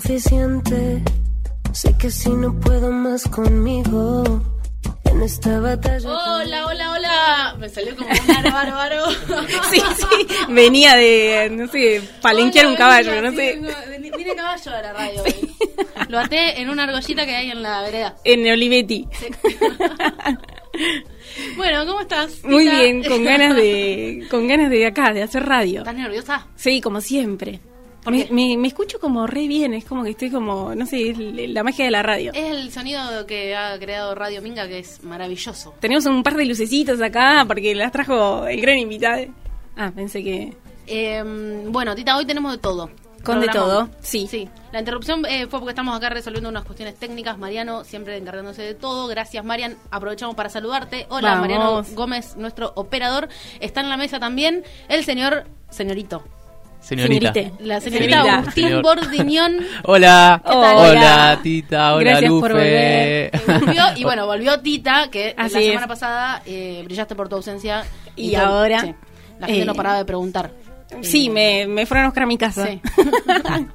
suficiente. Sé que si no puedo más conmigo. En esta batalla. Hola, hola, hola. Me salió como un aro, bárbaro. Sí, sí, venía de, no sé, palenquear un caballo, no sé. Caballo de la radio. hoy. Lo até en una argollita que hay en la vereda. En Olivetti. Bueno, ¿cómo estás? Muy bien, con ganas de, con ganas de acá, de hacer radio. ¿Estás nerviosa? Sí, como siempre. ¿Por Me, qué? me- me escucho como re bien, es como que estoy como, no sé, es la magia de la radio. Es el sonido que ha creado Radio Minga que es maravilloso. Tenemos un par de lucecitos acá porque las trajo el gran invitado. Ah, pensé que... Eh, bueno, Tita, hoy tenemos de todo. Con de todo, sí. Sí, la interrupción eh, fue porque estamos acá resolviendo unas cuestiones técnicas. Mariano siempre encargándose de todo. Gracias, Marian. Aprovechamos para saludarte. Hola, Vamos. Mariano Gómez, nuestro operador. Está en la mesa también el señor, señorito, Señorita. La señorita Señorita. Agustín Señor. Bordiñón. Hola. Hola, Tita. Hola, Gracias Lufe. por volver. volvió, y bueno, volvió Tita, que Así la es. semana pasada eh, brillaste por tu ausencia. Y ahora, sí, la gente eh, no paraba de preguntar. Sí, Eh, me, me fueron a buscar a mi casa. Sí.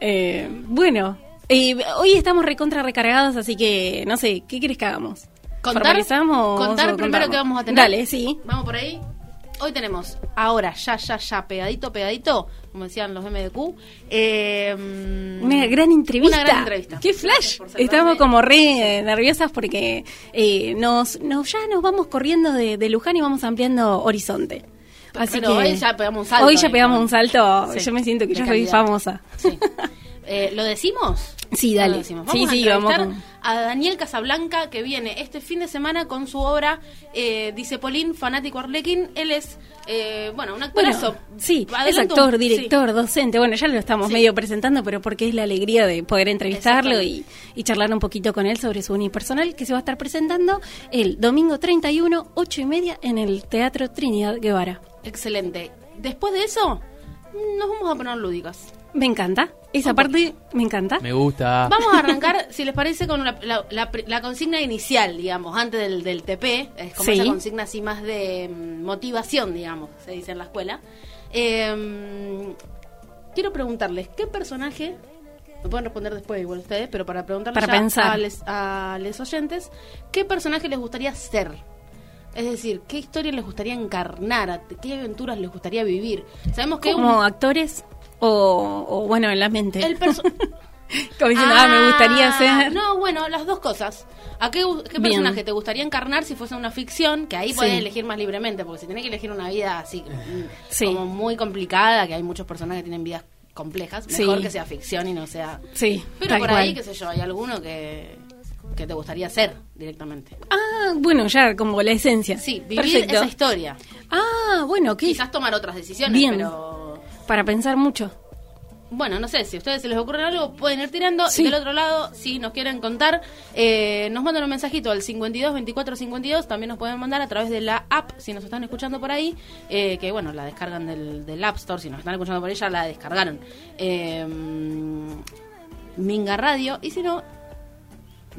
Eh, bueno, eh, hoy estamos recontra recargados, así que no sé, ¿qué quieres que hagamos? Contar, ¿Formalizamos contar primero qué vamos a tener. Dale, sí. Vamos por ahí. Hoy tenemos, ahora, ya, ya, ya, pegadito, pegadito, como decían los MDQ. Eh, Una gran entrevista. Una gran entrevista. ¡Qué flash! Estamos como re eh, nerviosas porque eh, nos, nos ya nos vamos corriendo de, de Luján y vamos ampliando horizonte. Así Pero que hoy ya pegamos un salto. Hoy ya pegamos ¿no? un salto. Sí, Yo me siento que ya soy famosa. Sí. Eh, ¿Lo decimos? Sí, dale. lo decimos. Sí, Vamos sí, a vamos con- a Daniel Casablanca, que viene este fin de semana con su obra eh, Dice Polín, fanático Arlequín. Él es, eh, bueno, un Bueno, actorazo. sí, es actor, sí. director, docente. Bueno, ya lo estamos Sí. medio presentando, pero porque es la alegría de poder entrevistarlo y, y charlar un poquito con él sobre su unipersonal que se va a estar presentando el domingo 31, 8 y media, en el Teatro Trinidad Guevara. Excelente. Después de eso, nos vamos a poner lúdicas. Me encanta. Esa parte me encanta. Me gusta. Vamos a arrancar, si les parece, con la, la- la la consigna inicial, digamos, antes del, del TP. Es como Sí. esa consigna así más de mm, motivación, digamos, se dice en la escuela. Eh, quiero preguntarles, ¿qué personaje... Me pueden responder después igual ustedes, pero para preguntarles Para ya pensar. a les- a los oyentes, ¿qué personaje les gustaría ser? Es decir, ¿qué historia les gustaría encarnar? ¿A- ¿Qué aventuras les gustaría vivir? Sabemos que Como un- actores o, o, bueno, en la mente. el Como diciendo, ah, me gustaría ser... No, bueno, las dos cosas. ¿A qué, qué Bien. personaje te gustaría encarnar si fuese una ficción? Que ahí Sí. podés elegir más libremente, porque si tenés que elegir una vida así, mm, Sí. como muy complicada, que hay muchos personajes que tienen vidas complejas, Sí. mejor que sea ficción y no sea... Sí, Pero por cual. ahí, qué sé yo, hay alguno que, que te gustaría ser directamente. Ah, bueno, ya como la esencia. Sí, vivir Perfecto. esa historia. Ah, bueno, ¿qué? Quizás tomar otras decisiones, Bien. pero... Para pensar mucho. Bueno, no sé, si a ustedes se les ocurre algo, pueden ir tirando. Sí. Y del otro lado, si nos quieren contar, eh, nos mandan un mensajito al 52 24 52. También nos pueden mandar a través de la app, si nos están escuchando por ahí, eh, que bueno, la descargan del, del App Store. Si nos están escuchando por ya la descargaron. Eh, Minga Radio. Y si no.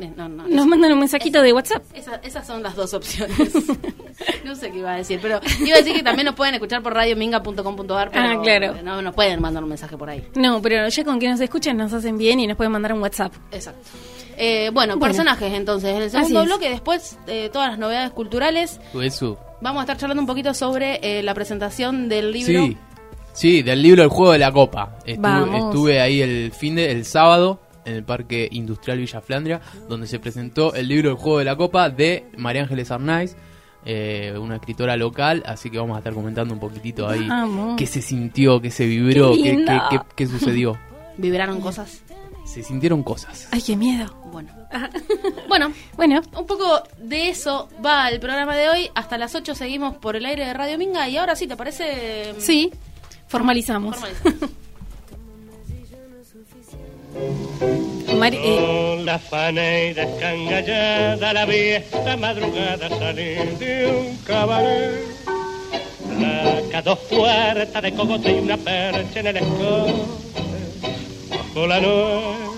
Eh, no, no, Nos mandan un mensajito de WhatsApp. esa- esas son las dos opciones. no sé qué iba a decir, pero iba a decir que también nos pueden escuchar por radiominga.com.ar. pero Ah, claro. No nos pueden mandar un mensaje por ahí. No, pero ya con que nos escuchen nos hacen bien y nos pueden mandar un WhatsApp. Exacto. Eh, bueno, Bueno. personajes entonces. En el segundo bloque, después de todas las novedades culturales, Eso. vamos a estar charlando un poquito sobre eh, la presentación del libro. Sí. Sí, del libro El Juego de la Copa. Estuve, Vamos. estuve ahí el fin de, el sábado en el Parque Industrial Villa Flandria, donde se presentó el libro El Juego de la Copa de María Ángeles Arnaiz, eh, una escritora local, así que vamos a estar comentando un poquitito ahí qué se sintió, qué se vibró, Qué qué, qué- qué- qué sucedió. Vibraron cosas. Se sintieron cosas. Ay, qué miedo. Bueno. bueno, Bueno, un poco de eso va el programa de hoy. Hasta las 8 seguimos por el aire de Radio Minga. Y ahora sí, ¿te parece? sí, formalizamos. Formalizamos. Mari- eh, Con la faneira escangallada, la vi esta madrugada salir de un cabaret. Placa, dos puertas de cogote y una percha en el escote. Bajo la nueca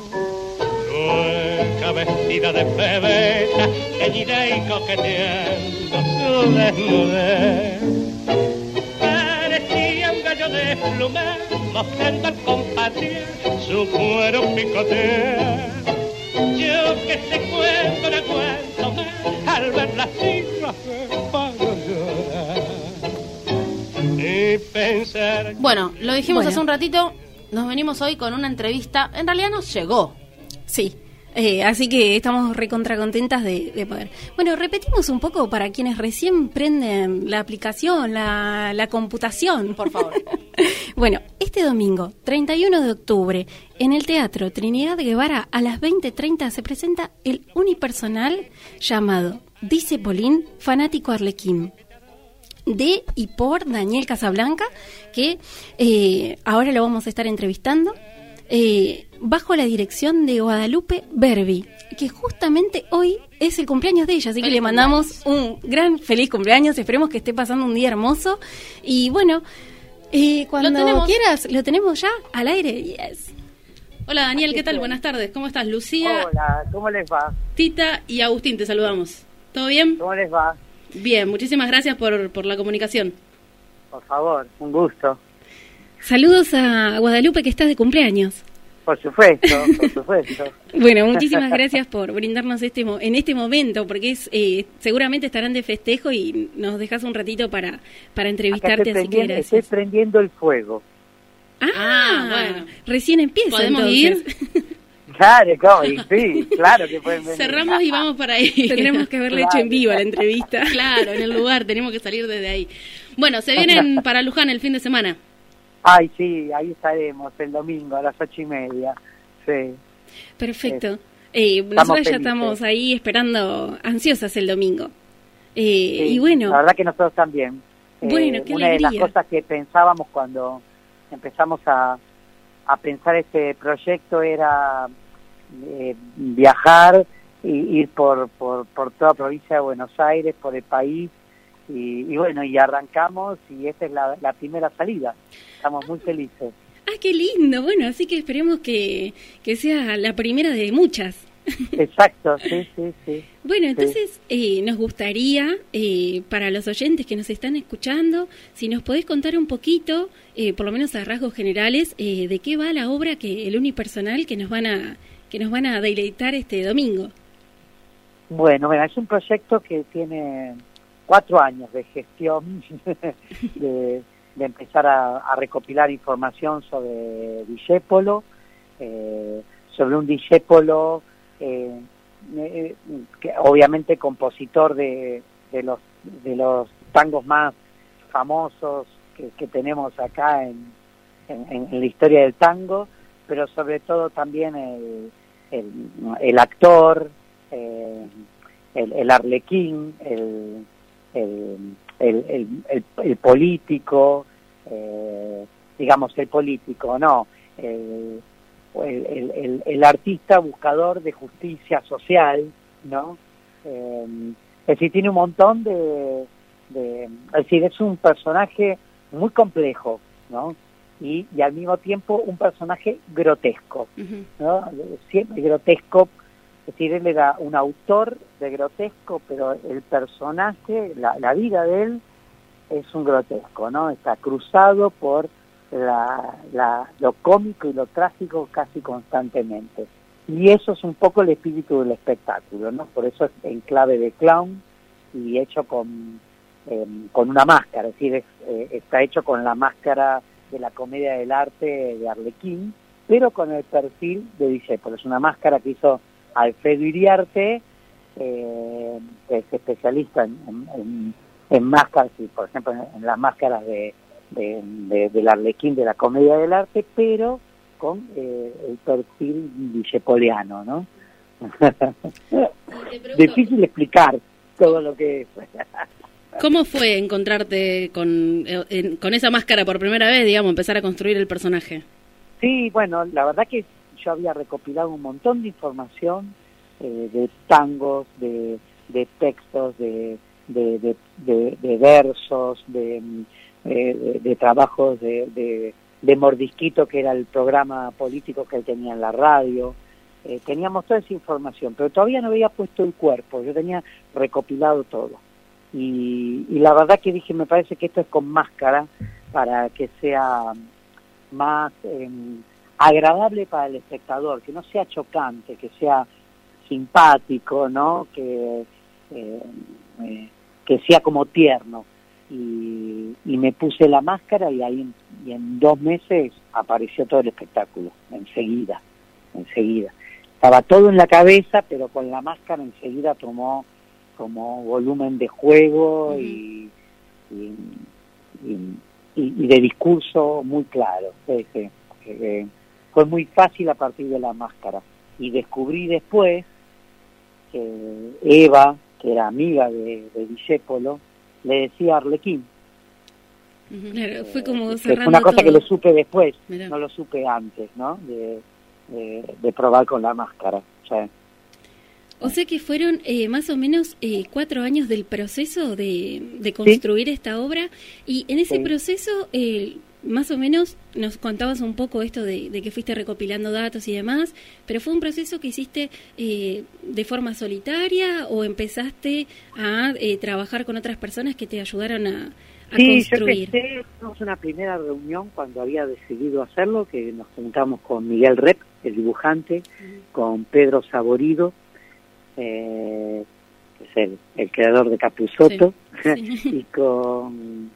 vestida de pebeta, teñida y coqueteando su desnudez. Parecía un gallo caballo de pluma, mostrando al compartir su cuero picotea. Yo que se cuento no cuento más, al ver las cifras me pongo a llorar. Y pensar... Bueno, lo dijimos Bueno. hace un ratito, nos venimos hoy con una entrevista, en realidad nos llegó. Sí. Eh, así que estamos recontra contentas de, de poder. Bueno, repetimos un poco para quienes recién prenden la aplicación, la, la computación. Por favor. bueno, este domingo, 31 de octubre, en el Teatro Trinidad Guevara, a las 20.30 se presenta el unipersonal llamado Dice Polín, fanático arlequín de y por Daniel Casablanca, que eh, ahora lo vamos a estar entrevistando, eh, bajo la dirección de Guadalupe Berbi, que justamente hoy es el cumpleaños de ella, así que Feliz le mandamos un gran feliz cumpleaños, esperemos que esté pasando un día hermoso y bueno, eh, cuando tenemos. quieras, lo tenemos ya al aire, yes. Hola Daniel, ¿qué tal? Buenas tardes, ¿cómo estás? Lucía, Hola, ¿cómo les va? Tita y Agustín, te saludamos. ¿Todo bien? ¿Cómo les va? Bien, muchísimas gracias por, por la comunicación. Por favor, un gusto. Saludos a Guadalupe que estás de cumpleaños. Por supuesto, por supuesto. Bueno, muchísimas gracias por brindarnos este mo- en este momento, porque es eh, seguramente estarán de festejo y nos dejas un ratito para, para entrevistarte, estoy así que prendiendo, estoy gracias. prendiendo el fuego. Ah, Ah, bueno. Recién empieza. ¿Podemos entonces. Claro, ¿cómo? Sí, claro que pueden venir. Cerramos y vamos para ahí. Tendremos que haberle hecho en vivo la entrevista. Claro, en el lugar, tenemos que salir desde ahí. Bueno, se vienen para Luján el fin de semana. Ay, sí, ahí estaremos el domingo a las ocho y media. Sí. Perfecto. Eh, nosotros ya estamos ahí esperando, ansiosas el domingo. Eh, sí. y bueno, La verdad que nosotros también. Eh, Bueno, qué Una de las cosas que pensábamos cuando empezamos a, a pensar este proyecto era eh, viajar y ir por, por, por toda provincia de Buenos Aires, por el país. Y, y bueno, y arrancamos y esta es la, la primera salida. Estamos muy felices. ah, qué lindo. Bueno, así que esperemos que, que sea la primera de muchas. Exacto, sí, sí, sí. Bueno, entonces eh, nos gustaría, eh, para los oyentes que nos están escuchando, si nos podés contar un poquito, eh, por lo menos a rasgos generales, eh, de qué va la obra que el unipersonal que nos van a que nos van a deleitar este domingo. Bueno, bueno, es un proyecto que tiene cuatro años de gestión, de, de empezar a, recopilar información sobre Discépolo, eh, sobre un Discépolo eh, eh, que obviamente compositor de, de los de los tangos más famosos que, que tenemos acá en, en, en la historia del tango, pero sobre todo también el, el, el actor, eh, el, el arlequín, el, el, el, el, el- el político, eh, digamos el político, no, el, el, el- el- el artista buscador de justicia social, ¿no? Eh, es decir, tiene un montón de, de- es decir, es un personaje muy complejo, ¿no? Y, y al mismo tiempo un personaje grotesco. ¿no? Siempre grotesco, es decir, él era un autor de grotesco, pero el personaje, la, vida de él es un grotesco, ¿no? Está cruzado por la, la- lo cómico y lo trágico casi constantemente. Y eso es un poco el espíritu del espectáculo, ¿no? Por eso es en clave de clown y hecho con, eh, con una máscara, es decir, es, eh, está hecho con la máscara de la comedia del arte de Arlequín, pero con el perfil de Discépolo. Es una máscara que hizo Alfredo Iriarte, eh, es especialista en, en- en- en máscaras, y por ejemplo en, las máscaras de, de- de- del Arlequín de la comedia del arte, pero con eh, el perfil discepoliano, ¿no? Difícil explicar todo lo que es. ¿Cómo fue encontrarte con, en- con esa máscara por primera vez, digamos, empezar a construir el personaje? Sí, bueno, la verdad que yo había recopilado un montón de información eh, de tangos, de, de textos, de, de, de- versos, de, eh, de- de trabajos de, Mordisquito, que era el programa político que él tenía en la radio. Eh, teníamos toda esa información, pero todavía no había puesto el cuerpo, yo tenía recopilado todo. Y, y la verdad que dije, me parece que esto es con máscara, para que sea más em, agradable para el espectador, que no sea chocante, que sea simpático, ¿no? Que, eh, eh, que sea como tierno. Y, y, me puse la máscara y ahí y en dos meses apareció todo el espectáculo, enseguida, enseguida. Estaba todo en la cabeza, pero con la máscara enseguida tomó como volumen de juego y, y, y, de discurso muy claro. Fue muy fácil a partir de la máscara. Y descubrí después que Eva, que era amiga de, de Discépolo, le decía Arlequín. fue como una cosa que lo supe después, no lo supe antes, ¿no? De, de, probar con la máscara. O sea que fueron eh, más o menos eh, cuatro años del proceso de, de construir esta obra y en ese proceso eh, más o menos nos contabas un poco esto de, de, que fuiste recopilando datos y demás, pero fue un proceso que hiciste de forma solitaria o empezaste a trabajar con otras personas que te ayudaron a, sí, yo empecé, tuvimos una primera reunión cuando había decidido hacerlo, que nos juntamos con Miguel Rep, el dibujante, con Pedro Saborido, eh, que es el, el creador de Capuzoto, y con,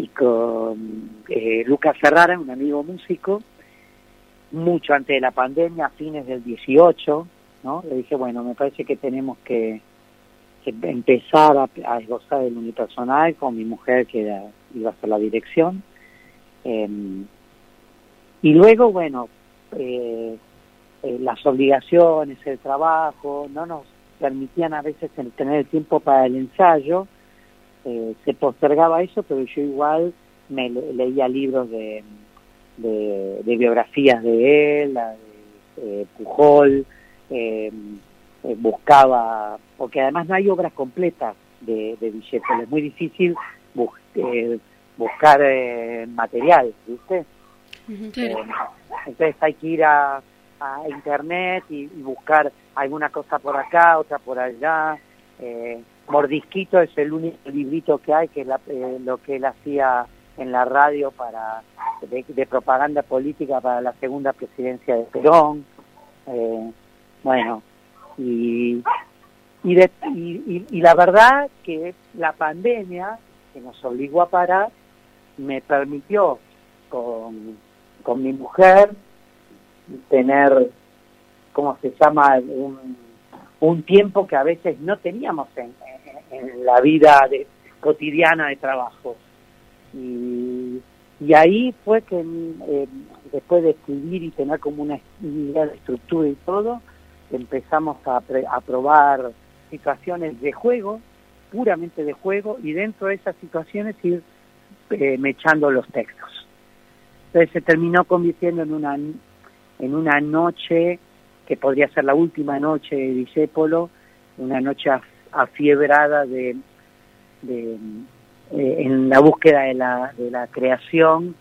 y con eh, Lucas Ferrara, un amigo músico, mucho antes de la pandemia, a fines del 18, ¿no? Le dije, bueno, me parece que tenemos que, empezar a, a, esbozar el unipersonal con mi mujer que iba a hacer la dirección. Em, y luego, bueno, eh, eh, las obligaciones, el trabajo, no nos permitían a veces tener el tiempo para el ensayo, eh, se postergaba eso, pero yo igual me leía libros de, de, biografías de él, de, Pujol, eh, buscaba, porque además no hay obras completas de, de es muy difícil buscar material, ¿viste? entonces hay que ir a, a internet y, buscar alguna cosa por acá, otra por allá. Eh, Mordisquito es el único librito que hay, que es eh, lo que él hacía en la radio para de, propaganda política para la segunda presidencia de Perón. Eh, bueno, y, y, y, y la verdad que la pandemia, que nos obligó a parar, me permitió con, con mi mujer tener, ¿cómo se llama?, un, un tiempo que a veces no teníamos en, en, la vida de, cotidiana de trabajo. Y, y ahí fue que eh, después de escribir y tener como una idea de estructura y todo, empezamos a, a probar situaciones de juego, puramente de juego, y dentro de esas situaciones ir eh, mechando los textos. Entonces se terminó convirtiendo en una en una noche que podría ser la última noche de Disépolo, una noche afiebrada de, de eh, en la búsqueda de la, de la creación,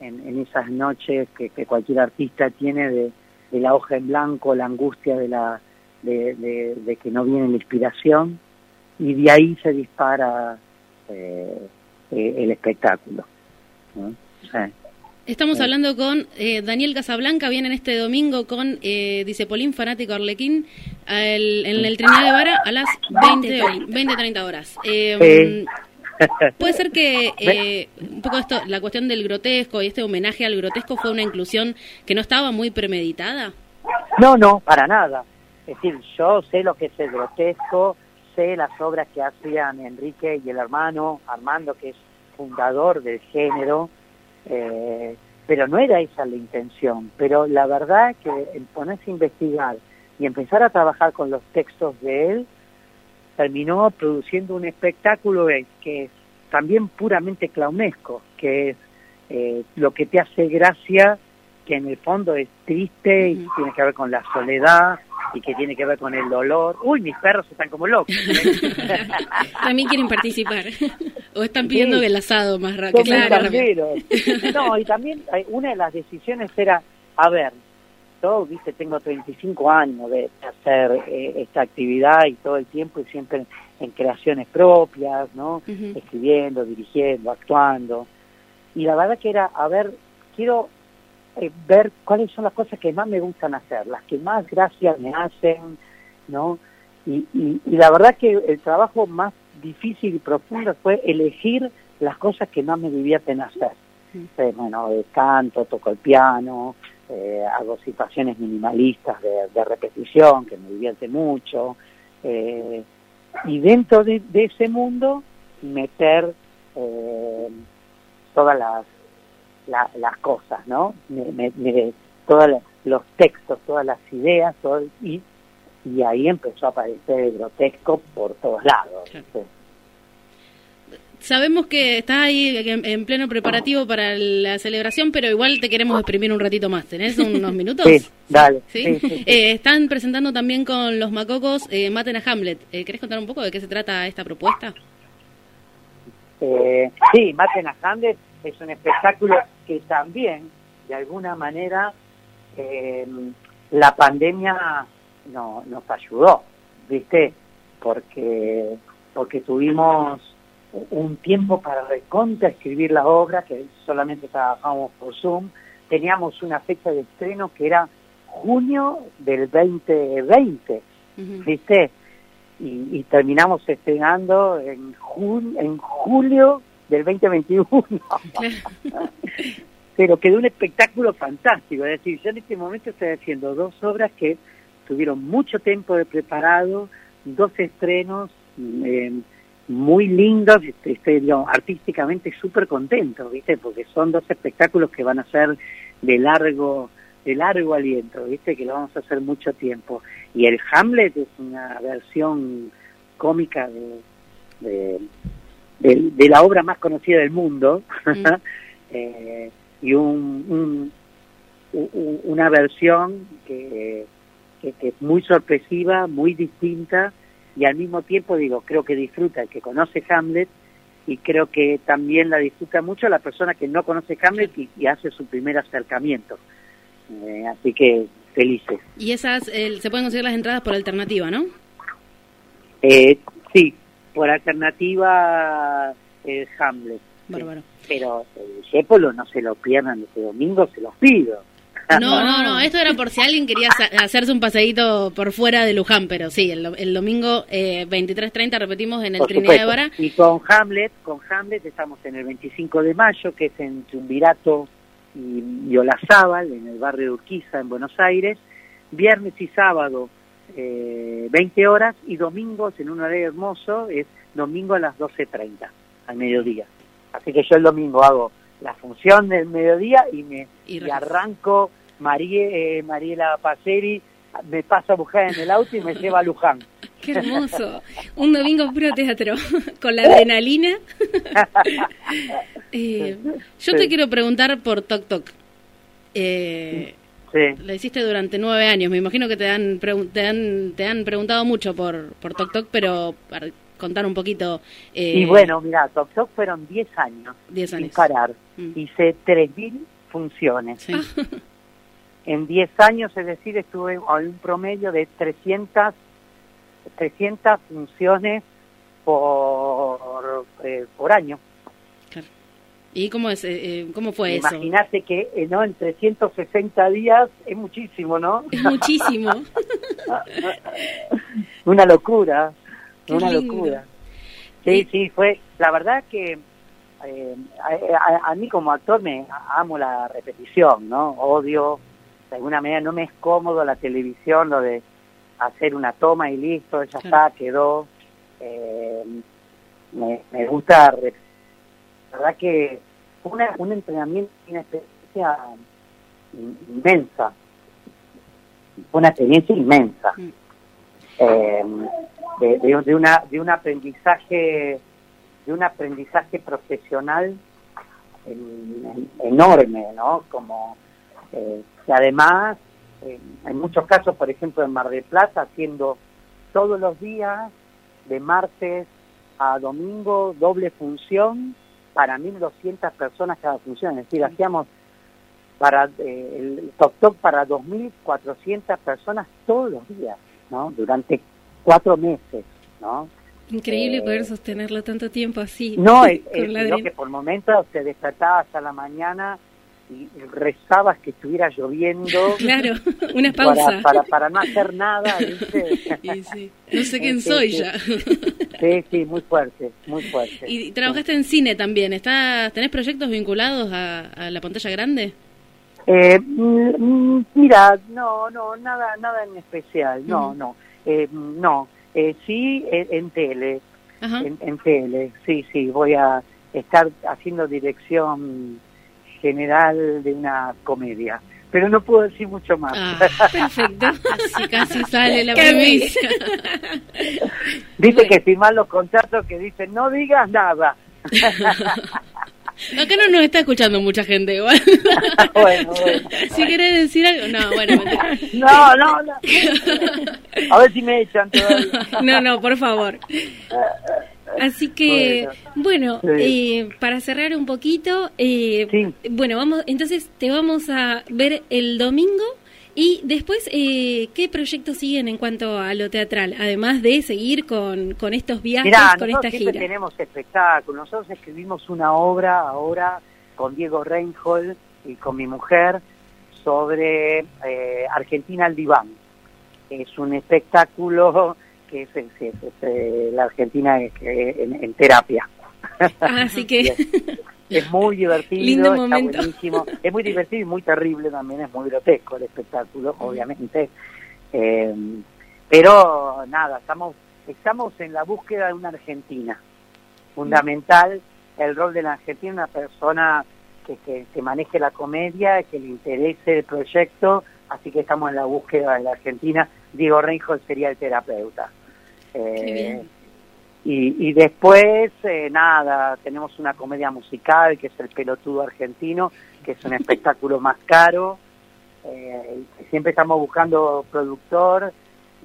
en, en esas noches que, que, cualquier artista tiene de, la hoja en blanco, la angustia de, la, de, de que no viene la inspiración, y de ahí se dispara eh, eh el espectáculo. Estamos hablando con eh, Daniel Casablanca, viene este domingo con eh, Dicepolín Fanático Arlequín en el Trinidad de Vara a las 20, 20 30 horas. Eh, Puede ser que eh, un poco esto, la cuestión del grotesco y este homenaje al grotesco fue una inclusión que no estaba muy premeditada. No, no, para nada. Es decir, yo sé lo que es el grotesco, sé las obras que hacían Enrique y el hermano Armando, que es fundador del género, eh, pero no era esa la intención. Pero la verdad que el ponerse a investigar y empezar a trabajar con los textos de él, terminó produciendo un espectáculo que es también puramente clownesco, que es eh, lo que te hace gracia, que en el fondo es triste y tiene que ver con la soledad y que tiene que ver con el dolor. Uy, mis perros están como locos. También quieren participar. o están pidiendo el asado más rápido. Claro, no, y también una de las decisiones era, a ver, yo, viste, tengo 35 años de hacer eh, esta actividad y todo el tiempo y siempre en creaciones propias, ¿no? Escribiendo, dirigiendo, actuando. y la verdad que era, a ver, quiero eh, ver cuáles son las cosas que más me gustan hacer, las que más gracia me hacen, ¿no? Y, y, y la verdad que el trabajo más difícil y profundo fue elegir las cosas que más me divierten hacer. Eh, bueno, eh, canto, toco el piano, eh, hago situaciones minimalistas de, de repetición que me divierte mucho. eh, y dentro de, de ese mundo meter eh, todas las, la- las cosas, ¿no? Me, me- me- todos los textos, todas las ideas, todo, y, y ahí empezó a aparecer el grotesco por todos lados. Sabemos que estás ahí en, en pleno preparativo para la celebración, pero igual te queremos exprimir un ratito más. ¿Tenés unos minutos? Sí, dale. Eh, están presentando también con los macocos eh, Maten a Hamlet. Eh, ¿Querés contar un poco de qué se trata esta propuesta? Eh, sí, Maten a Hamlet es un espectáculo que también, de alguna manera, eh, la pandemia no, nos ayudó, ¿viste? Porque, porque tuvimos un tiempo para recontra escribir la obra, que solamente trabajábamos por Zoom. Teníamos una fecha de estreno que era junio del 2020, Ujú. ¿viste? Y, y terminamos estrenando en, jun- en julio del 2021. Pero quedó un espectáculo fantástico. Es decir, yo en este momento estoy haciendo dos obras que tuvieron mucho tiempo de preparado, dos estrenos eh, muy lindos. Este, Estoy digamos, artísticamente súper contento, ¿viste? Porque son dos espectáculos que van a ser de largo de largo aliento, ¿viste? Que lo vamos a hacer mucho tiempo. Y el Hamlet es una versión cómica de, de, de- de la obra más conocida del mundo. Mm. Eh, y un, una versión que, que, que es muy sorpresiva, muy distinta y al mismo tiempo digo, creo que disfruta el que conoce Hamlet y creo que también la disfruta mucho la persona que no conoce Hamlet y, y hace su primer acercamiento. Eh, así que felices. Y esas, eh, se pueden conseguir las entradas por alternativa, ¿no? Eh, sí, por alternativa el Hamlet. Bárbaro. Pero el Discépolo no se lo pierdan este domingo, se los pido. No, no, no, esto era por si alguien quería hacerse un paseíto por fuera de Luján, pero sí, el, do- el domingo eh, 23.30 repetimos en el Por Trinidad de. Vara. Y con Hamlet, con Hamlet estamos en el 25 de mayo, que es en Triunvirato y, y Olazábal, en el barrio de Urquiza, en Buenos Aires. Viernes y sábado, eh, 20 horas, y domingos en un horario hermoso, es domingo a las 12.30, al mediodía. Así que yo el domingo hago la función del mediodía y me Y y re- arranco Marie, eh, Mariela Paceri, me pasa a buscar en el auto y me lleva a Luján. Qué hermoso. Un domingo puro teatro, con la adrenalina. Eh, yo te quiero preguntar por Tok Tok. Eh, Sí. lo hiciste durante nueve años. Me imagino que te han, te han, te han preguntado mucho por, por Tok Tok, pero para contar un poquito. eh, Y bueno, mira, Top Top fueron 10 años, 10 sin años. parar. Mm. Hice 3.000 funciones. Sí. En 10 años, es decir, estuve a un promedio de 300, 300 funciones por, eh, por año. ¿Y cómo, es, eh, eh, cómo fue eso? Imagínate que eh, no en 360 días es muchísimo, ¿no? Es muchísimo. una locura, Qué una lindo. locura. Sí, sí, fue, la verdad que eh, a, a- a mí como actor me amo la repetición, ¿no? Odio, de alguna manera no me es cómodo la televisión, lo de hacer una toma y listo, ya Claro. está, quedó. Eh, me, me gusta, re- la verdad que fue una, un entrenamiento, una experiencia in- inmensa, fue una experiencia inmensa. Eh, de, de- de una de un aprendizaje de un aprendizaje profesional en- en- enorme no como eh, y además eh, en muchos casos por ejemplo en Mar del Plata haciendo todos los días de martes a domingo doble función para 1200 personas cada función es decir hacíamos para eh, el Toc Toc para 2400 personas todos los días no durante cuatro meses, ¿no? Increíble Eh, poder sostenerlo tanto tiempo así. No, es, es la lo adren- que por momentos te despertabas a la mañana y rezabas que estuviera lloviendo Claro, una para, pausa. para, para no hacer nada, ¿viste? Y sí, no sé quién Sí, soy sí. ya. Sí, sí, muy fuerte, muy fuerte. Y trabajaste en cine también. ¿Estás, ¿Tenés proyectos vinculados a, a la pantalla grande? Eh, mm, mira, no, no, nada, nada en especial, no, no, eh, no, eh, sí en, en tele, en tele, sí, sí, voy a estar haciendo dirección general de una comedia, pero no puedo decir mucho más. Ah, Perfecto. así casi sale la primicia. Dice que firmar los contratos que dicen no digas nada. Acá no nos está escuchando mucha gente igual. bueno, bueno. si querés decir algo. No, bueno. No, no, no. A ver si me echan todavía. No, no, por favor. Así que, bueno, Sí. eh, para cerrar un poquito, eh, Sí. bueno, vamos, entonces te vamos a ver el domingo y después, eh, ¿qué proyectos siguen en cuanto a lo teatral? Además de seguir con, con estos viajes, Mirá, con esta siempre gira. tenemos espectáculos. Nosotros escribimos una obra ahora con Diego Reinhold y con mi mujer sobre eh, Argentina al diván. Es un espectáculo que es, es- es- es, la Argentina en, en terapia. Así que, Es muy divertido, Lindo está momento. buenísimo. Es muy divertido y muy terrible también, es muy grotesco el espectáculo, obviamente. Eh, pero nada, estamos estamos en la búsqueda de una Argentina. Fundamental el rol de la Argentina, una persona que, que, que maneje la comedia, que le interese el proyecto, así que estamos en la búsqueda de la Argentina. Diego Reinhold sería el terapeuta. Eh, Qué bien. y, y después, eh, nada, tenemos una comedia musical que es El Pelotudo Argentino, que es un espectáculo más caro. Eh, siempre estamos buscando productor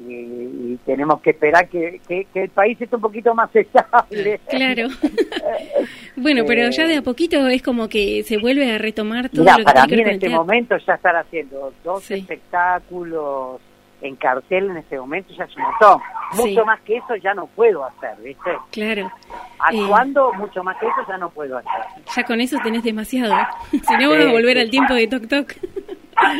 y, y tenemos que esperar que, que- que el país esté un poquito más estable. claro. bueno, pero ya de a poquito es como que se vuelve a retomar todo Mira, lo que para mí en este momento ya estar haciendo dos Sí. espectáculos en cartel en este momento ya es un montón. Sí. Mucho más que eso ya no puedo hacer, ¿viste? Claro. Actuando mucho más que eso ya no puedo hacer. Ya con eso tenés demasiado. si no, vamos a Sí, volver sí. al tiempo de Toc Toc.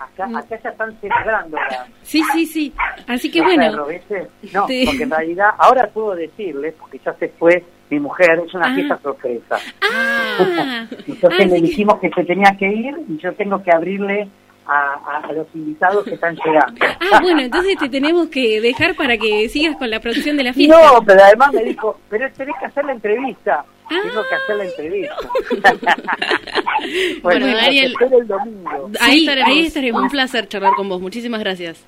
Acá, acá ya están celebrando la, Sí, sí, sí. Así que bueno. perros, ¿viste? No, Sí. porque en realidad, ahora puedo decirles, porque ya se fue mi mujer, es una Ah. fiesta sorpresa. Ah, Entonces Ah, le así que- dijimos que se tenía que ir y yo tengo que abrirle a, a- a los invitados que están llegando. ah, bueno, entonces te tenemos que dejar para que sigas con la producción de la fiesta. No, pero además me dijo, pero tenés que hacer la entrevista. Tengo que hacer la entrevista. Bueno, bueno, Daniel- el domingo. Ahí, Sí, estaremos. ahí estaremos. Un placer charlar con vos. Muchísimas gracias.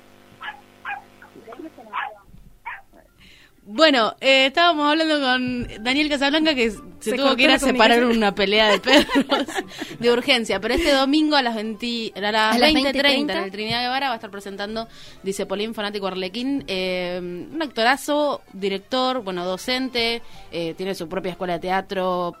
Bueno, eh, estábamos hablando con Daniel Casablanca que se, Se tuvo que ir a separar una pelea de perros de urgencia. Pero este domingo a las, 20, a las, A las 20.30 en 20:30 el Trinidad Guevara va a estar presentando, dice Polín, fanático Arlequín, eh, un actorazo, director, bueno, docente, eh, tiene su propia escuela de teatro.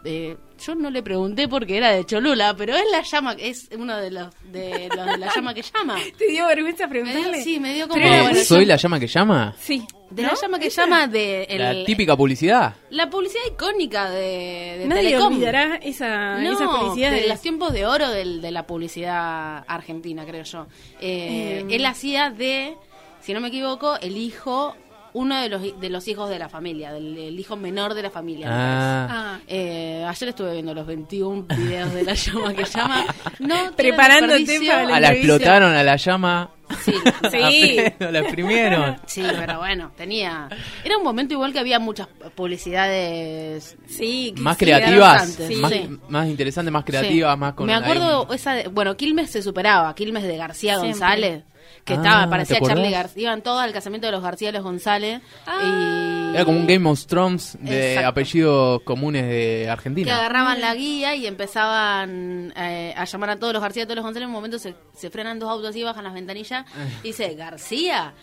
Yo no le pregunté porque era de Cholula, pero es la llama, es uno de los de, los de la llama que llama. ¿Te dio vergüenza Me dio- preguntarle? sí, me dio como... Bueno, ¿Soy yo- la llama que llama? Sí. de la llama que llama de... el- La típica publicidad. La publicidad icónica de, de Nadie Telecom. olvidará esa, No, esa publicidad. de de- los tiempos de oro del- de la publicidad argentina, creo yo. Eh, Eh, él hacía de, si no me equivoco, el hijo, uno de los, de los hijos de la familia, del el hijo menor de la familia. Ah, Ah, Eh, ayer estuve viendo los 21 videos de la llama que llama. No, Preparándote para la a la entrevista. explotaron a la llama. Sí, Sí. La exprimieron. sí, pero bueno, tenía... Era un momento igual que había muchas publicidades sí. que Más sí, creativas, más, sí. más interesantes, más creativas, Sí. más con Me acuerdo ahí- esa de- bueno, Quilmes se superaba, Quilmes de García Siempre. González, que Ah, estaba, parecía. Charlie García, iban todos al casamiento de los García y los González y Era como un Game of Thrones de Exacto. apellidos comunes de que Argentina. agarraban la guía y empezaban eh, a llamar a todos los García y todos los González. En un momento se, se frenan dos autos y bajan las ventanillas y dice, García.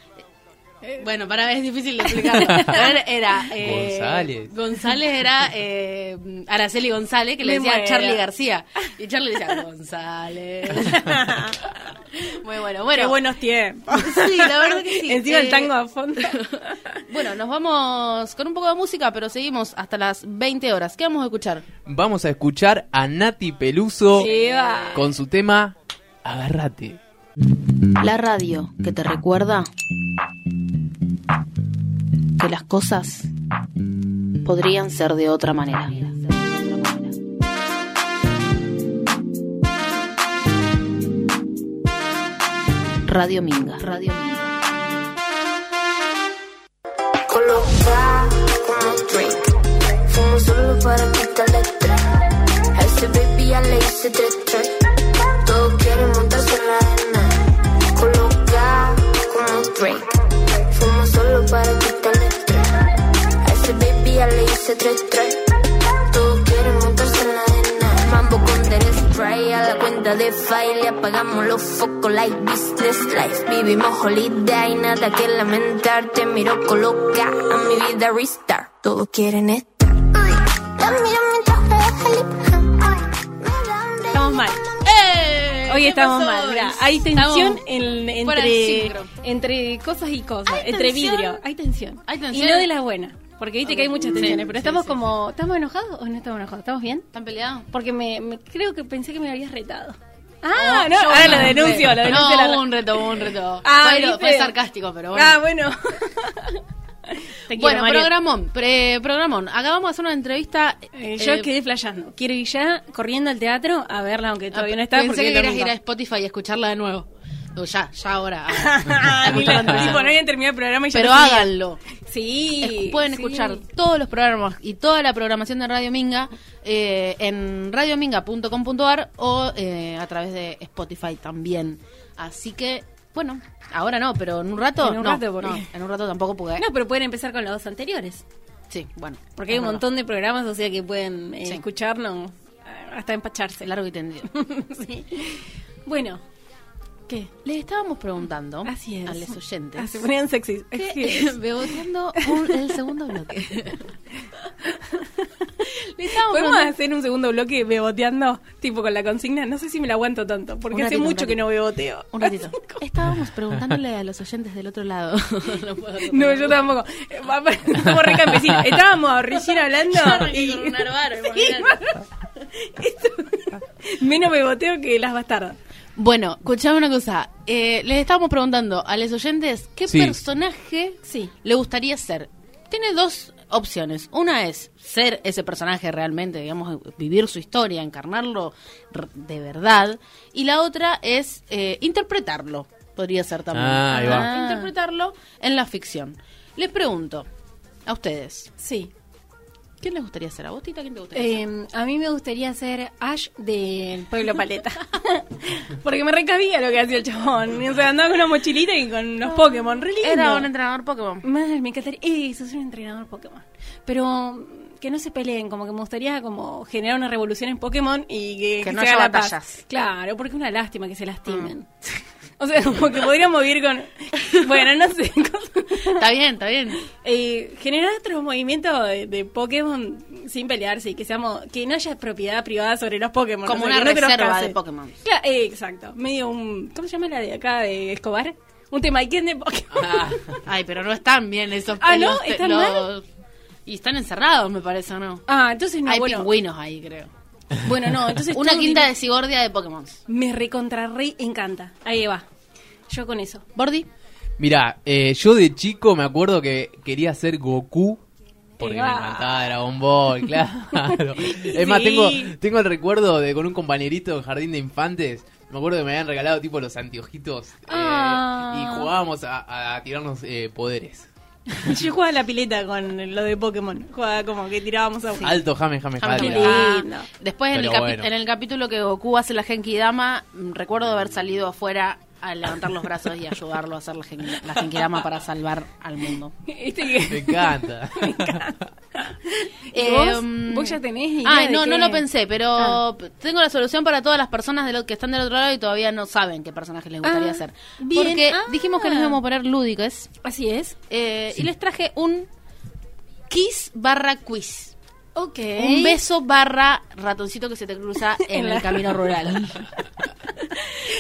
Bueno, para ver, es difícil de explicar. Era... eh, González. González era eh, Araceli González, que le Me decía. Charlie García. Y Charlie le decía, González. Muy bueno, bueno. Qué buenos tiempos. Sí, la verdad que sí. Encima el Eh, tango a fondo. Bueno, nos vamos con un poco de música, pero seguimos hasta las 20 horas. ¿Qué vamos a escuchar? Vamos a escuchar a Nati Peluso Sí, con su tema Agarrate. La radio que te recuerda que las cosas podrían ser de otra manera. Radio Minga, Radio Minga. Coloca como drink. Fumo solo para quitarle estrés. A ese baby ya le hice tres tres. Todos quieren montarse en la arena. Coloca como drink. Solo para quitarle estrés. A ese baby ya le hice tres tres. Todos quieren montarse en la arena. Mambo con Derek spray a la cuenta de file. Apagamos los focos like business life. Vivimos holiday, nada que lamentar. Te miro coloca a mi vida restart. Todos quieren estar. Estamos mal. Hoy ¿Qué estamos mal. mirá. Hay tensión en- entre, entre cosas y cosas. Entre tensión. vidrio. Hay tensión. Hay tensión. Y no de la buena. Porque viste que hay muchas Sí, tensiones. pero estamos sí, como. ¿Estamos enojados o no estamos enojados? ¿Estamos bien? ¿Están peleados? Porque me, me- creo que pensé que me habías retado. Ah, no, Yo ahora lo no, denuncio, lo denuncio. No, la- un reto, un reto. Ah, fue, ¿viste? fue sarcástico, pero bueno. Ah, bueno. Te quiero, bueno, programón, pre- programón. Acabamos de hacer una entrevista. Eh, yo eh, quedé flasheando. Quiero ir ya corriendo al teatro a verla, aunque todavía no está. Pensé porque que querías ir a Spotify y escucharla de nuevo. O ya, ya ahora. Ni la- tipo, no habían terminado el programa y ya Pero háganlo. Sí. Pueden sí. escuchar todos los programas y toda la programación de Radio Minga eh, en radiominga.com.ar o eh, a través de Spotify también. Así que, bueno, ahora no, pero en un rato. En un no, rato, porque- no, en un rato tampoco porque. No, pero pueden empezar con los dos anteriores. Sí, bueno. Porque hay es un montón de programas, o sea que pueden eh, Sí. escucharnos eh, hasta empacharse. largo y tendido. Sí. Bueno, ¿qué? Les estábamos preguntando Así es. a los oyentes. Ah, se ponían sexy. beboteando un- el segundo bloque. ¿Podemos hacer un segundo bloque beboteando? Tipo con la consigna. No sé si me la aguanto tanto, porque hace mucho que no beboteo. Un ratito. Estábamos preguntándole a los oyentes del otro lado. no puedo No, yo tampoco. Eh, va- Somos re campesinos. Estábamos recién hablando y... con un arbaro, Sí, Esto- Menos beboteo que las bastardas. Bueno, escuchame una cosa. Eh, les estábamos preguntando a los oyentes qué Sí. personaje Sí. le gustaría ser. Tiene dos opciones. Una es ser ese personaje realmente, digamos, vivir su historia, encarnarlo de verdad. Y la otra es eh, interpretarlo. Podría ser también. Ah, ahí va. Ah, Interpretarlo en la ficción. Les pregunto a ustedes, Sí. ¿Quién les gustaría ser? ¿A vos, Tita? ¿Quién te gustaría ser? Eh, a mí me gustaría ser Ash del Pueblo Paleta. Porque me recabía lo que hacía el chabón. O sea, andaba con una mochilita y con los Pokémon. Re lindo. Era un entrenador Pokémon. Madre, me encantaría. Eso es un entrenador Pokémon. Pero mm, que no se peleen, como que me gustaría como generar una revolución en Pokémon y que, Que no se haya batallas. Claro, porque es una lástima que se lastimen. O sea, como que podríamos vivir con. Bueno, no sé. Está bien, está bien. Eh, generar otros movimientos de, de Pokémon sin pelearse y que seamos que no haya propiedad privada sobre los Pokémon. Como o sea, una no reserva de Pokémon. Claro, eh, exacto. Medio un. ¿Cómo se llama la de acá de Escobar? Un temaiken de Pokémon. Ah, ay, pero no están bien esos. Ah, ¿no? los te- ¿Están los- Y están encerrados, me parece, ¿o no? Ah, entonces no, Hay bueno. pingüinos ahí, creo. Bueno, no, entonces Una quinta de Sigordia de Pokémon. Me recontra re encanta. Ahí va. Yo con eso. Bordi. Mira, eh, yo de chico me acuerdo que quería ser Goku. Porque me encantaba Dragon Ball, claro. Es más, Sí. tengo, tengo el recuerdo de con un compañerito de jardín de infantes. Me acuerdo que me habían regalado tipo los anteojitos. eh, Ah. y jugábamos a, a tirarnos eh, poderes. Yo jugaba la pileta con lo de Pokémon. Jugaba como que tirábamos a Alto, jame, jame, Ah, jame. Qué lindo. Después en el, bueno. en el capítulo que Goku hace la Genki Dama, mm, recuerdo haber salido afuera a levantar los brazos y ayudarlo a hacer la, gen- la para salvar al mundo. Este Me encanta. ¿Y vos? Em, ¿Vos ya tenés idea Ay, de no, qué? no lo pensé, pero Ah. tengo la solución para todas las personas de lo que están del otro lado y todavía no saben qué personaje les gustaría Ah, ser. bien. Porque Ah. dijimos que nos íbamos a poner lúdicas Así es. eh, y les traje un kiss barra quiz. Ok. Un beso barra ratoncito que se te cruza en, En el camino rural.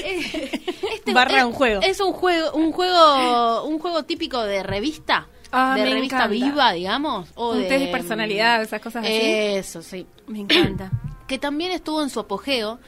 Eh, Este Barra es, un juego. Es un juego, un juego, un juego típico de revista. Ah, de revista encanta. viva, digamos. O Un de, test de personalidad, esas cosas así. Eso, sí. Me encanta. Que también estuvo en su apogeo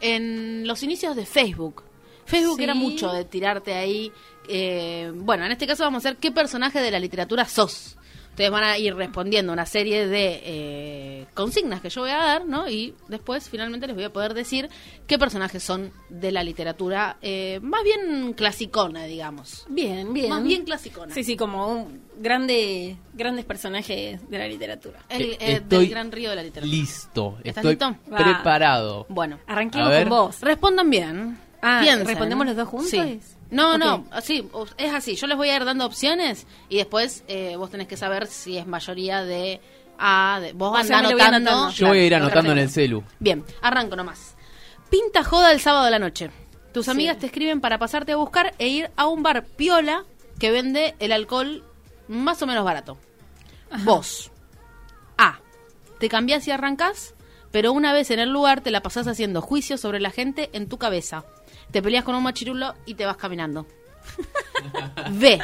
en los inicios de Facebook. Facebook Sí. era mucho de tirarte ahí. eh, bueno, en este caso vamos a ver qué personaje de la literatura sos. Ustedes van a ir respondiendo una serie de eh, consignas que yo voy a dar, ¿no? Y después finalmente les voy a poder decir qué personajes son de la literatura eh, más bien clasicona, digamos. Bien, bien. Más bien clasicona. Sí, sí, como un grande, grandes personajes de la literatura. El, Eh, estoy del gran río de la literatura. Listo, ¿Estás estoy listo? Preparado. Bueno, Arranquemos con vos. respondan bien. Ah, Piensen. ¿respondemos los dos juntos? Sí. No, no, así, es así. Yo les voy a ir dando opciones y después eh, vos tenés que saber si es mayoría de A. De, vos O sea, andá me lo voy anotando. anotando. Yo voy a ir anotando en el celu. Bien, arranco nomás. Pinta joda el sábado de la noche. Tus Sí. amigas te escriben para pasarte a buscar e ir a un bar piola que vende el alcohol más o menos barato. Vos. A. Te cambiás y arrancás, pero una vez en el lugar te la pasás haciendo juicios sobre la gente en tu cabeza. Te peleas con un machirulo y te vas caminando. B.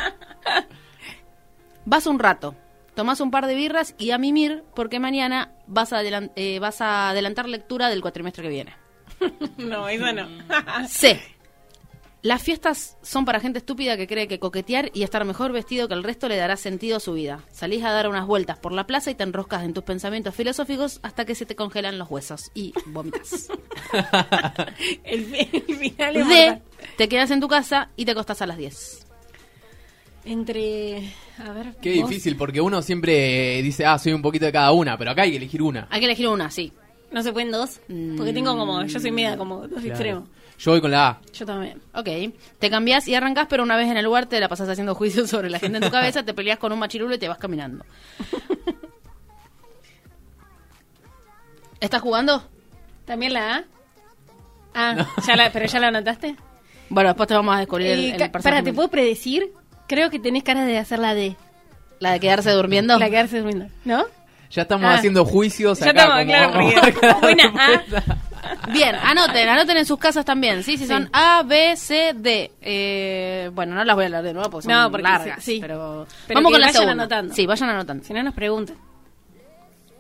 Vas un rato, tomás un par de birras y a mimir porque mañana vas a, eh, vas a adelantar lectura del cuatrimestre que viene. No, eso no. C. Las fiestas son para gente estúpida que cree que coquetear y estar mejor vestido que el resto le dará sentido a su vida. Salís a dar unas vueltas por la plaza y te enroscas en tus pensamientos filosóficos hasta que se te congelan los huesos y vomitas. el, el final es D. Te quedas en tu casa y te acostás a las 10. Entre. A ver. Qué vos. difícil, porque uno siempre dice, ah, soy un poquito de cada una, pero acá hay que elegir una. Hay que elegir una, sí. ¿No se pueden dos? Porque tengo como. Yo soy media como dos Claro. extremos. Yo voy con la A. Yo también. Ok. Te cambiás y arrancás, pero una vez en el lugar te la pasás haciendo juicios sobre la gente en tu cabeza, te peleas con un machirulo y te vas caminando. ¿Estás jugando? ¿También la A? Ah, ya la, pero ya la anotaste. Bueno, después te vamos a descubrir el, Eh, el para, ¿te puedo predecir? Creo que tenés cara de hacer la D. La de quedarse durmiendo. La quedarse durmiendo. ¿no? Ya estamos Ah. haciendo juicios Ya acá. estamos, como- claro, como porque- buena, respuesta. Bien, anoten, anoten en sus casas también, ¿sí? Si Sí. son A, B, C, D. Eh, bueno, no las voy a leer de nuevo porque son No, porque largas. sí, sí. Pero, Pero vamos con la vayan segunda. anotando. Sí, vayan anotando. Si no nos preguntan.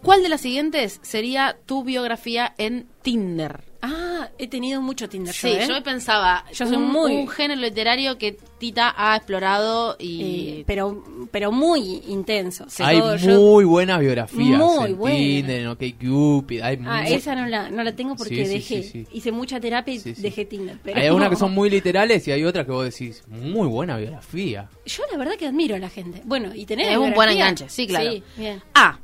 ¿Cuál de las siguientes sería tu biografía en Tinder? Ah, he tenido mucho Tinder Sí, yo, ¿eh? yo pensaba, Yo soy un, muy- un género literario que Tita ha explorado y... Eh, pero, pero muy intenso. Sí. Hay Todo yo- muy buenas biografías. Muy en buena. Tinder, en OkCupid. Hay, Ah, muy- esa no la, no la tengo porque Sí, sí, dejé. sí, sí. Hice mucha terapia y Sí, sí. dejé Tinder. Pero hay algunas que son muy literales y hay otras que vos decís, muy buena biografía. Yo la verdad que admiro a la gente. Bueno, y tener Es un buen enganche, sí, claro. Sí, bien. A.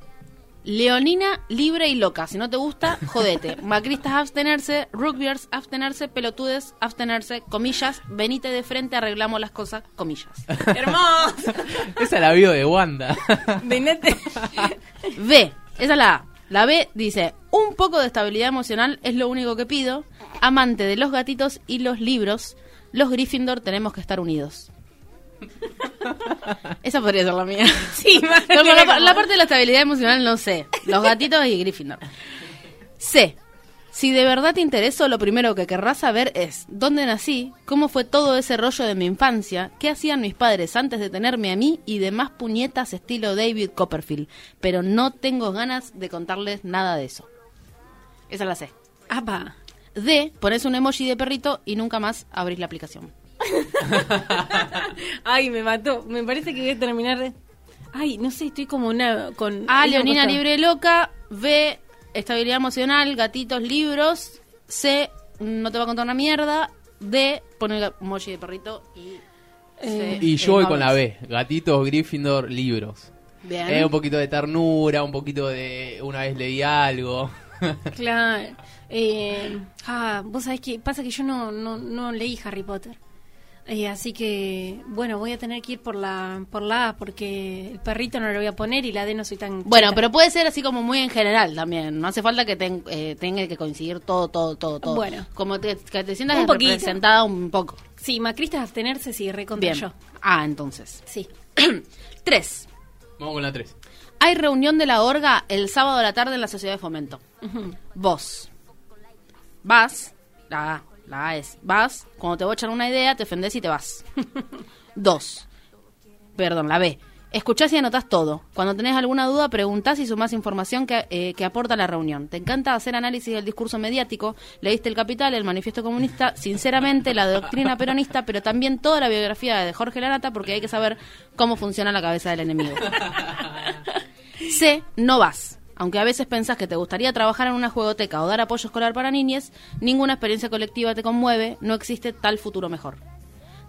Leonina libre y loca. Si no te gusta, jodete. Macristas abstenerse, rugbyers abstenerse, pelotudes abstenerse, comillas, venite de frente, arreglamos las cosas, comillas. Hermoso. Esa es la bio de Wanda. Venete. B. Esa es la A. La B dice, un poco de estabilidad emocional es lo único que pido. Amante de los gatitos y los libros, los Gryffindor tenemos que estar unidos. Esa podría ser la mía. Sí, No, la, como- la parte de la estabilidad emocional no sé. Los gatitos y Gryffindor. C. Si de verdad te intereso, lo primero que querrás saber es dónde nací, cómo fue todo ese rollo de mi infancia, qué hacían mis padres antes de tenerme a mí y demás puñetas estilo David Copperfield. Pero no tengo ganas de contarles nada de eso. Esa es la C. Apa. D. Pones un emoji de perrito y nunca más abrís la aplicación. Ay, me mató. Me parece que voy a terminar de... Ay, no sé, estoy como una... Con A. algo Leonina libre loca. B. Estabilidad emocional, gatitos, libros. C. No te va a contar una mierda. D. Pone el emoji de perrito y... Eh, C, y yo voy con la. B. Gatitos, Gryffindor, libros. Bien. Eh, un poquito de ternura, un poquito de una vez leí algo. Claro. Eh, ah, vos sabés que pasa que yo no, no, no leí Harry Potter. Eh, así que, bueno, voy a tener que ir por la, por la A porque el perrito no lo voy a poner y la D no soy tan... Bueno, pero puede ser así como muy en general también. No hace falta que ten- eh, tenga que coincidir todo, todo, todo, todo. Bueno. Como te- que te sientas Un poquito. representada un poco. Sí, macristas abstenerse, sí, recontra Bien. yo. Ah, entonces. Sí. Tres. Vamos con la 3. Hay reunión de la orga el sábado a la tarde en la sociedad de fomento. Vos vas, la A, La A es vas, cuando te voy a echar una idea, te ofendes y te vas. Dos. Perdón, la B. Escuchás y anotás todo. Cuando tenés alguna duda, preguntás y sumás información que, eh, que aporta la reunión. Te encanta hacer análisis del discurso mediático. Leíste El Capital, El Manifiesto Comunista, sinceramente, la doctrina peronista, pero también toda la biografía de Jorge Lanata, porque hay que saber cómo funciona la cabeza del enemigo. C. No vas. Aunque a veces pensás que te gustaría trabajar en una juegoteca o dar apoyo escolar para niñes, ninguna experiencia colectiva te conmueve, no existe tal futuro mejor.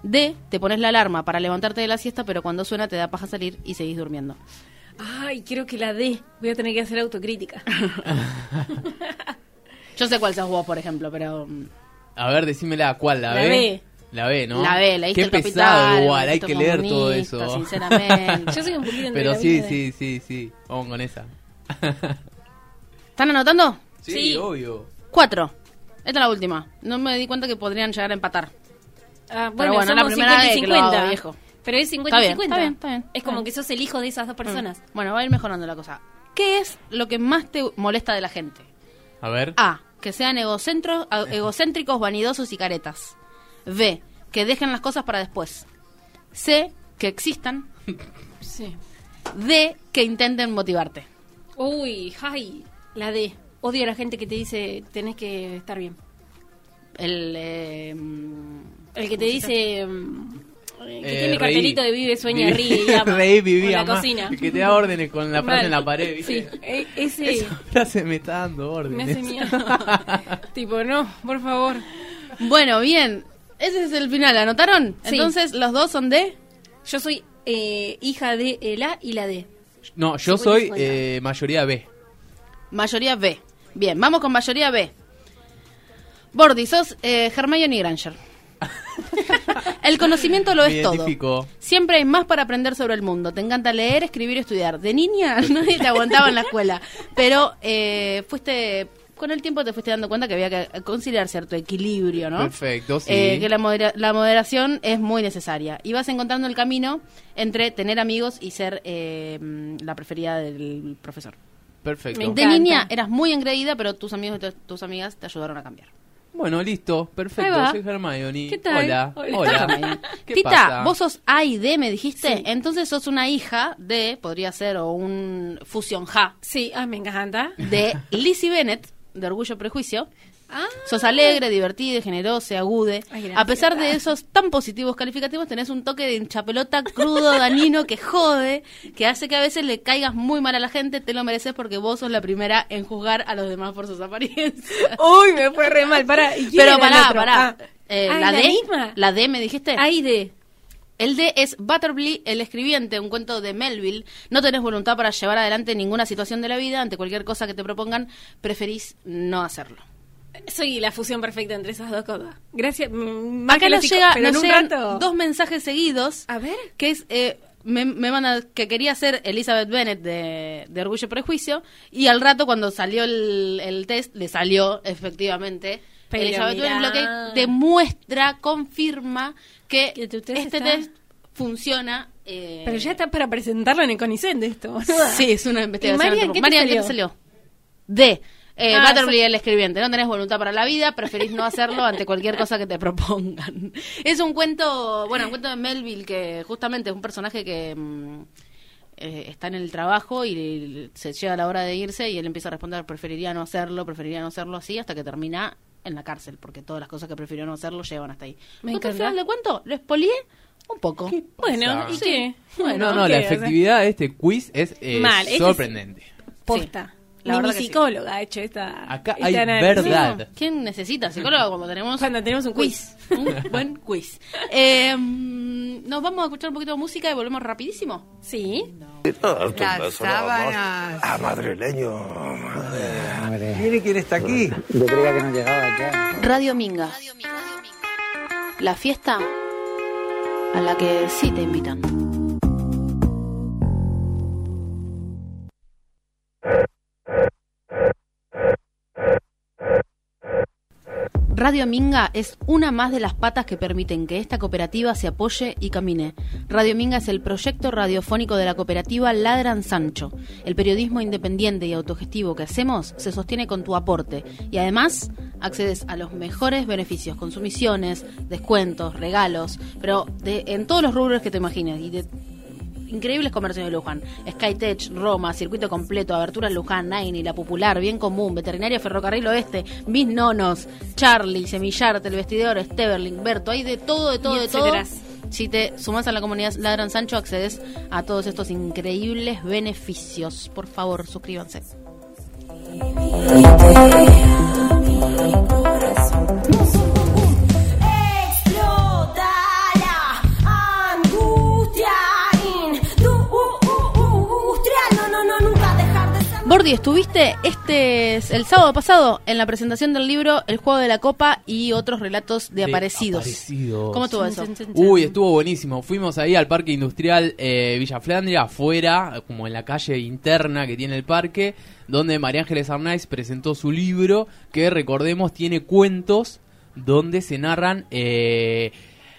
D. Te pones la alarma para levantarte de la siesta, pero cuando suena te da paja salir y seguís durmiendo. Ay, creo que la D. Voy a tener que hacer autocrítica. Yo sé cuál sos vos, por ejemplo, pero... mm, A ver, decímela, ¿cuál? ¿La, La B? B. La B, ¿no? La B, leíste Qué El Capital, pesado El igual, hay que leer todo eso. Sinceramente. Yo soy un poquito Pero la sí, sí, sí, sí. Vamos con esa. ¿Están anotando? Sí, Sí. obvio. Cuatro. Esta es la última. No me di cuenta que podrían llegar a empatar. Ah, Pero bueno, bueno, somos la primera 50 y vez que lo hago, 50. viejo. Pero es 50 Está y bien, 50. está bien, está bien. Es como que sos el hijo de esas dos personas. Bueno, va a ir mejorando la cosa. ¿Qué es lo que más te molesta de la gente? A ver. A. Que sean egocentros, egocéntricos, vanidosos y caretas. B. Que dejen las cosas para después. C. Que existan. Sí. D. Que intenten motivarte. Uy, ay, la D. Odio a la gente que te dice tenés que estar bien. El. eh, El que te dice mm, eh, que Eh, tiene reí. cartelito de vive, sueña, ríe y ama. Reí, O vivía, la cocina. El que te da órdenes con la frase Mal. en la pared, Sí, ¿viste? e- ese Esa frase me está dando me órdenes. hace miedo. tipo, no, por favor. Bueno, bien. Ese es el final. ¿Anotaron? Sí. Entonces, los dos son de. Yo soy eh, hija de el A y la D. No, yo 50 soy 50. eh, mayoría B. Mayoría B. Bien, vamos con mayoría B. Bordy, sos eh, Hermione Granger. el conocimiento lo es todo. Siempre hay más para aprender sobre el mundo. Te encanta leer, escribir y estudiar. De niña nadie te aguantaba en la escuela. Pero eh, fuiste. Con el tiempo te fuiste dando cuenta que había que conciliar cierto equilibrio, ¿no? Perfecto, sí. Eh, que la, modera- la moderación es muy necesaria. Y vas encontrando el camino entre tener amigos y ser eh, la preferida del profesor. Perfecto. De niña eras muy engreída, pero tus amigos y tu- tus amigas te ayudaron a cambiar. Bueno, listo. Perfecto. Soy Hermione. ¿Qué tal? Hola. Hola. Hola. ¿Qué Tita, pasa? vos sos A y D, me dijiste. Sí. Entonces sos una hija de, podría ser, o un fusión ja, Sí, ah, me encanta. de Lizzie Bennett, de Orgullo y Prejuicio. Ah, Sos alegre, divertida, generosa, agude. Ay, a pesar de esos tan positivos calificativos, tenés un toque de hinchapelota crudo, danino, que jode, que hace que a veces le caigas muy mal a la gente. Te lo mereces porque vos sos la primera en juzgar a los demás por sus apariencias. Uy, me fue re mal. Pará. ¿y quién Pero pará, pará. Ah. Eh, Ah, la, ¿la D, misma? la D me dijiste. A y D. El D es Butterby, el escribiente, un cuento de Melville. No tenés voluntad para llevar adelante ninguna situación de la vida. Ante cualquier cosa que te propongan, preferís no hacerlo. Soy la fusión perfecta entre esas dos cosas. Gracias. más Acá nos, llega, pero nos un llegan rato- dos mensajes seguidos. A ver. Que es, eh, me, me manda que quería ser Elizabeth Bennett de, de Orgullo y Prejuicio. Y al rato, cuando salió el, el test, le salió efectivamente Pero mirá. Lo que demuestra, confirma que, este está- test funciona. eh, Pero ya está para presentarlo en el CONICET esto. Sí, es una investigación. ¿Y Marian, qué te Marian, salió? ¿qué te salió? D. Eh, Ah, el escribiente. No tenés voluntad para la vida, preferís no hacerlo ante cualquier cosa que te propongan. Es un cuento, bueno, un cuento de Melville que justamente es un personaje que mm, eh, está en el trabajo y se llega la hora de irse y él empieza a responder, preferiría no hacerlo, preferiría no hacerlo así, hasta que termina en la cárcel, porque todas las cosas que prefirió no hacerlo llevan hasta ahí. Me ¿No te encanta. final de cuento? ¿Lo expolié? Un poco. Bueno, ¿y Sí. qué? Bueno, no, no, ¿qué? la O sea, efectividad de este quiz es eh, Mal, este es- sorprendente. Posta. La Ni verdad mi que sí. psicóloga ha hecho esta. Acá este hay análisis. verdad. ¿Quién necesita psicólogo cuando tenemos Cuando tenemos un quiz. un buen quiz? Eh, nos vamos a escuchar un poquito de música y volvemos rapidísimo. Sí. Las sábanas. Ah, madrileño. Mire quién está aquí. Yo creía que no llegaba ya. Radio Minga. La fiesta a la que sí te invitan. Radio Minga es una más de las patas que permiten que esta cooperativa se apoye y camine. Radio Minga es el proyecto radiofónico de la cooperativa Ladran Sancho. El periodismo independiente y autogestivo que hacemos se sostiene con tu aporte y además accedes a los mejores beneficios, consumiciones, descuentos, regalos, pero en todos los rubros que te imagines y de increíbles comercios de Luján. Skytech, Roma, Circuito Completo, Abertura Luján, Naini, La Popular, Bien Común, Veterinaria Ferrocarril Oeste, Mis Nonos, Charlie, Semillarte, El Vestidor, Steverling, Berto, hay de todo, de todo, Y de todo. Si te sumas a la comunidad Ladran Sancho, accedes a todos estos increíbles beneficios. Por favor, suscríbanse. Estuviste este es el sábado pasado en la presentación del libro El Juego de la Copa y otros relatos de, De aparecidos. aparecidos. ¿Cómo estuvo eso? Uy, estuvo buenísimo. Fuimos ahí al Parque Industrial eh, Villa Flandria, afuera, como en la calle interna que tiene el parque, donde María Ángeles Arnaiz presentó su libro, que recordemos tiene cuentos donde se narran eh,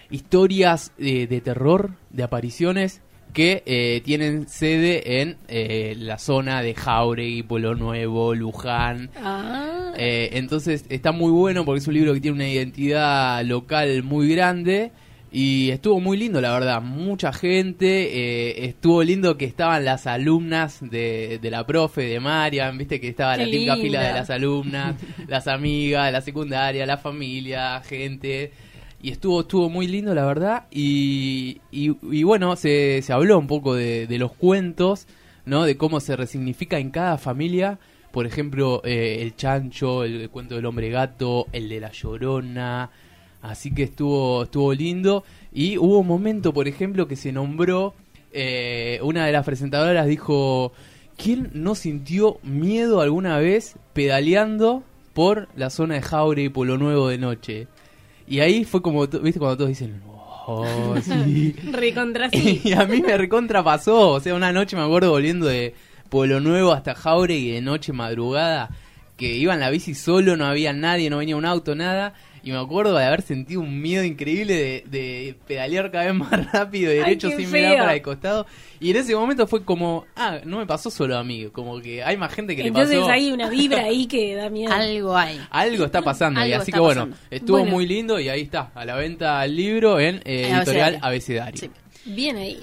historias de, de terror, de apariciones que eh, tienen sede en eh, la zona de Jauregui, Pueblo Nuevo, Luján, Ah, eh, entonces está muy bueno porque es un libro que tiene una identidad local muy grande y estuvo muy lindo, la verdad. Mucha gente, eh, estuvo lindo que estaban las alumnas de, de la profe, de Marian, viste que estaba Qué la típica fila de las alumnas, las amigas la secundaria, la familia, gente. Y estuvo, estuvo muy lindo, la verdad. Y, y, y bueno, se, se habló un poco de, de los cuentos, ¿no? De cómo se resignifica en cada familia. Por ejemplo, eh, el chancho, el, cuento del hombre gato, el de la llorona. Así que estuvo, estuvo lindo. Y hubo un momento, por ejemplo, que se nombró. eh, una de las presentadoras dijo: ¿Quién no sintió miedo alguna vez pedaleando por la zona de Jaure y Polo Nuevo de noche? Y ahí fue como, ¿viste? Cuando todos dicen: Oh, sí. recontra sí. Y a mí me recontra pasó. O sea, una noche me acuerdo volviendo de Pueblo Nuevo hasta Jauregui de noche madrugada, que iba en la bici solo, no había nadie, no venía un auto, nada. Y me acuerdo de haber sentido un miedo increíble de, de pedalear cada vez más rápido Ay, derecho sin feo. mirar para el costado. Y en ese momento fue como, ah, no me pasó solo a mí, como que hay más gente que Entonces le pasó. hay una vibra ahí que da miedo. Algo hay. Algo está pasando y Algo así está que bueno, estuvo Bueno. muy lindo y ahí está, a la venta el libro en eh, editorial Abecedario. Abecedario. Sí. Bien ahí.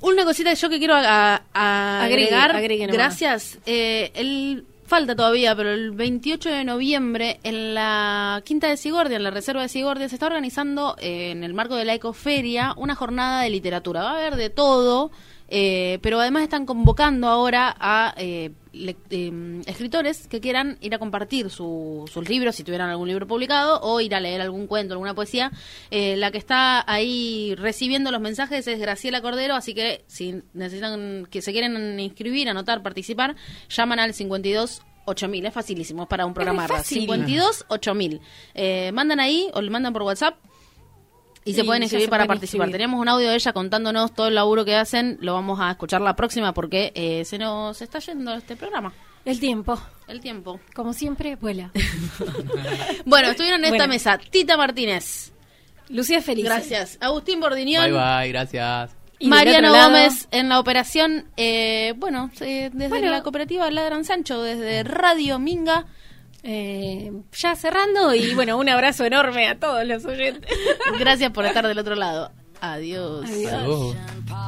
Una cosita que yo que quiero a- a- Agregue, agregar, agregue gracias. Eh, el falta todavía, pero el 28 de noviembre en la Quinta de Sigordia, en la Reserva de Sigordia, se está organizando eh, en el marco de la Ecoferia una jornada de literatura. Va a haber de todo, eh, pero además están convocando ahora a eh, le- eh, escritores que quieran ir a compartir su- sus libros, si tuvieran algún libro publicado, o ir a leer algún cuento, alguna poesía. Eh, la que está ahí recibiendo los mensajes es Graciela Cordero, así que si necesitan, que se quieren inscribir, anotar, participar, llaman al 52 8000, es facilísimo, para un programa de radio. fácil. 52 8000. Eh, mandan ahí o le mandan por WhatsApp y se pueden ya inscribir se para pueden participar. Teníamos un audio de ella contándonos todo el laburo que hacen. Lo vamos a escuchar la próxima porque eh, se nos está yendo este programa. El tiempo, El tiempo. como siempre, vuela. Bueno, estuvieron en esta Bueno. mesa Tita Martínez. Lucía Feliz. Gracias. Agustín Bordiñón. Bye bye, gracias. Y Mariano Gómez en la operación. eh, bueno, eh, desde Bueno. la cooperativa Ladran Sancho, desde Radio Minga. Eh, ya cerrando y bueno, un abrazo enorme a todos los oyentes. Gracias por estar del otro lado. Adiós. Adiós. Adiós.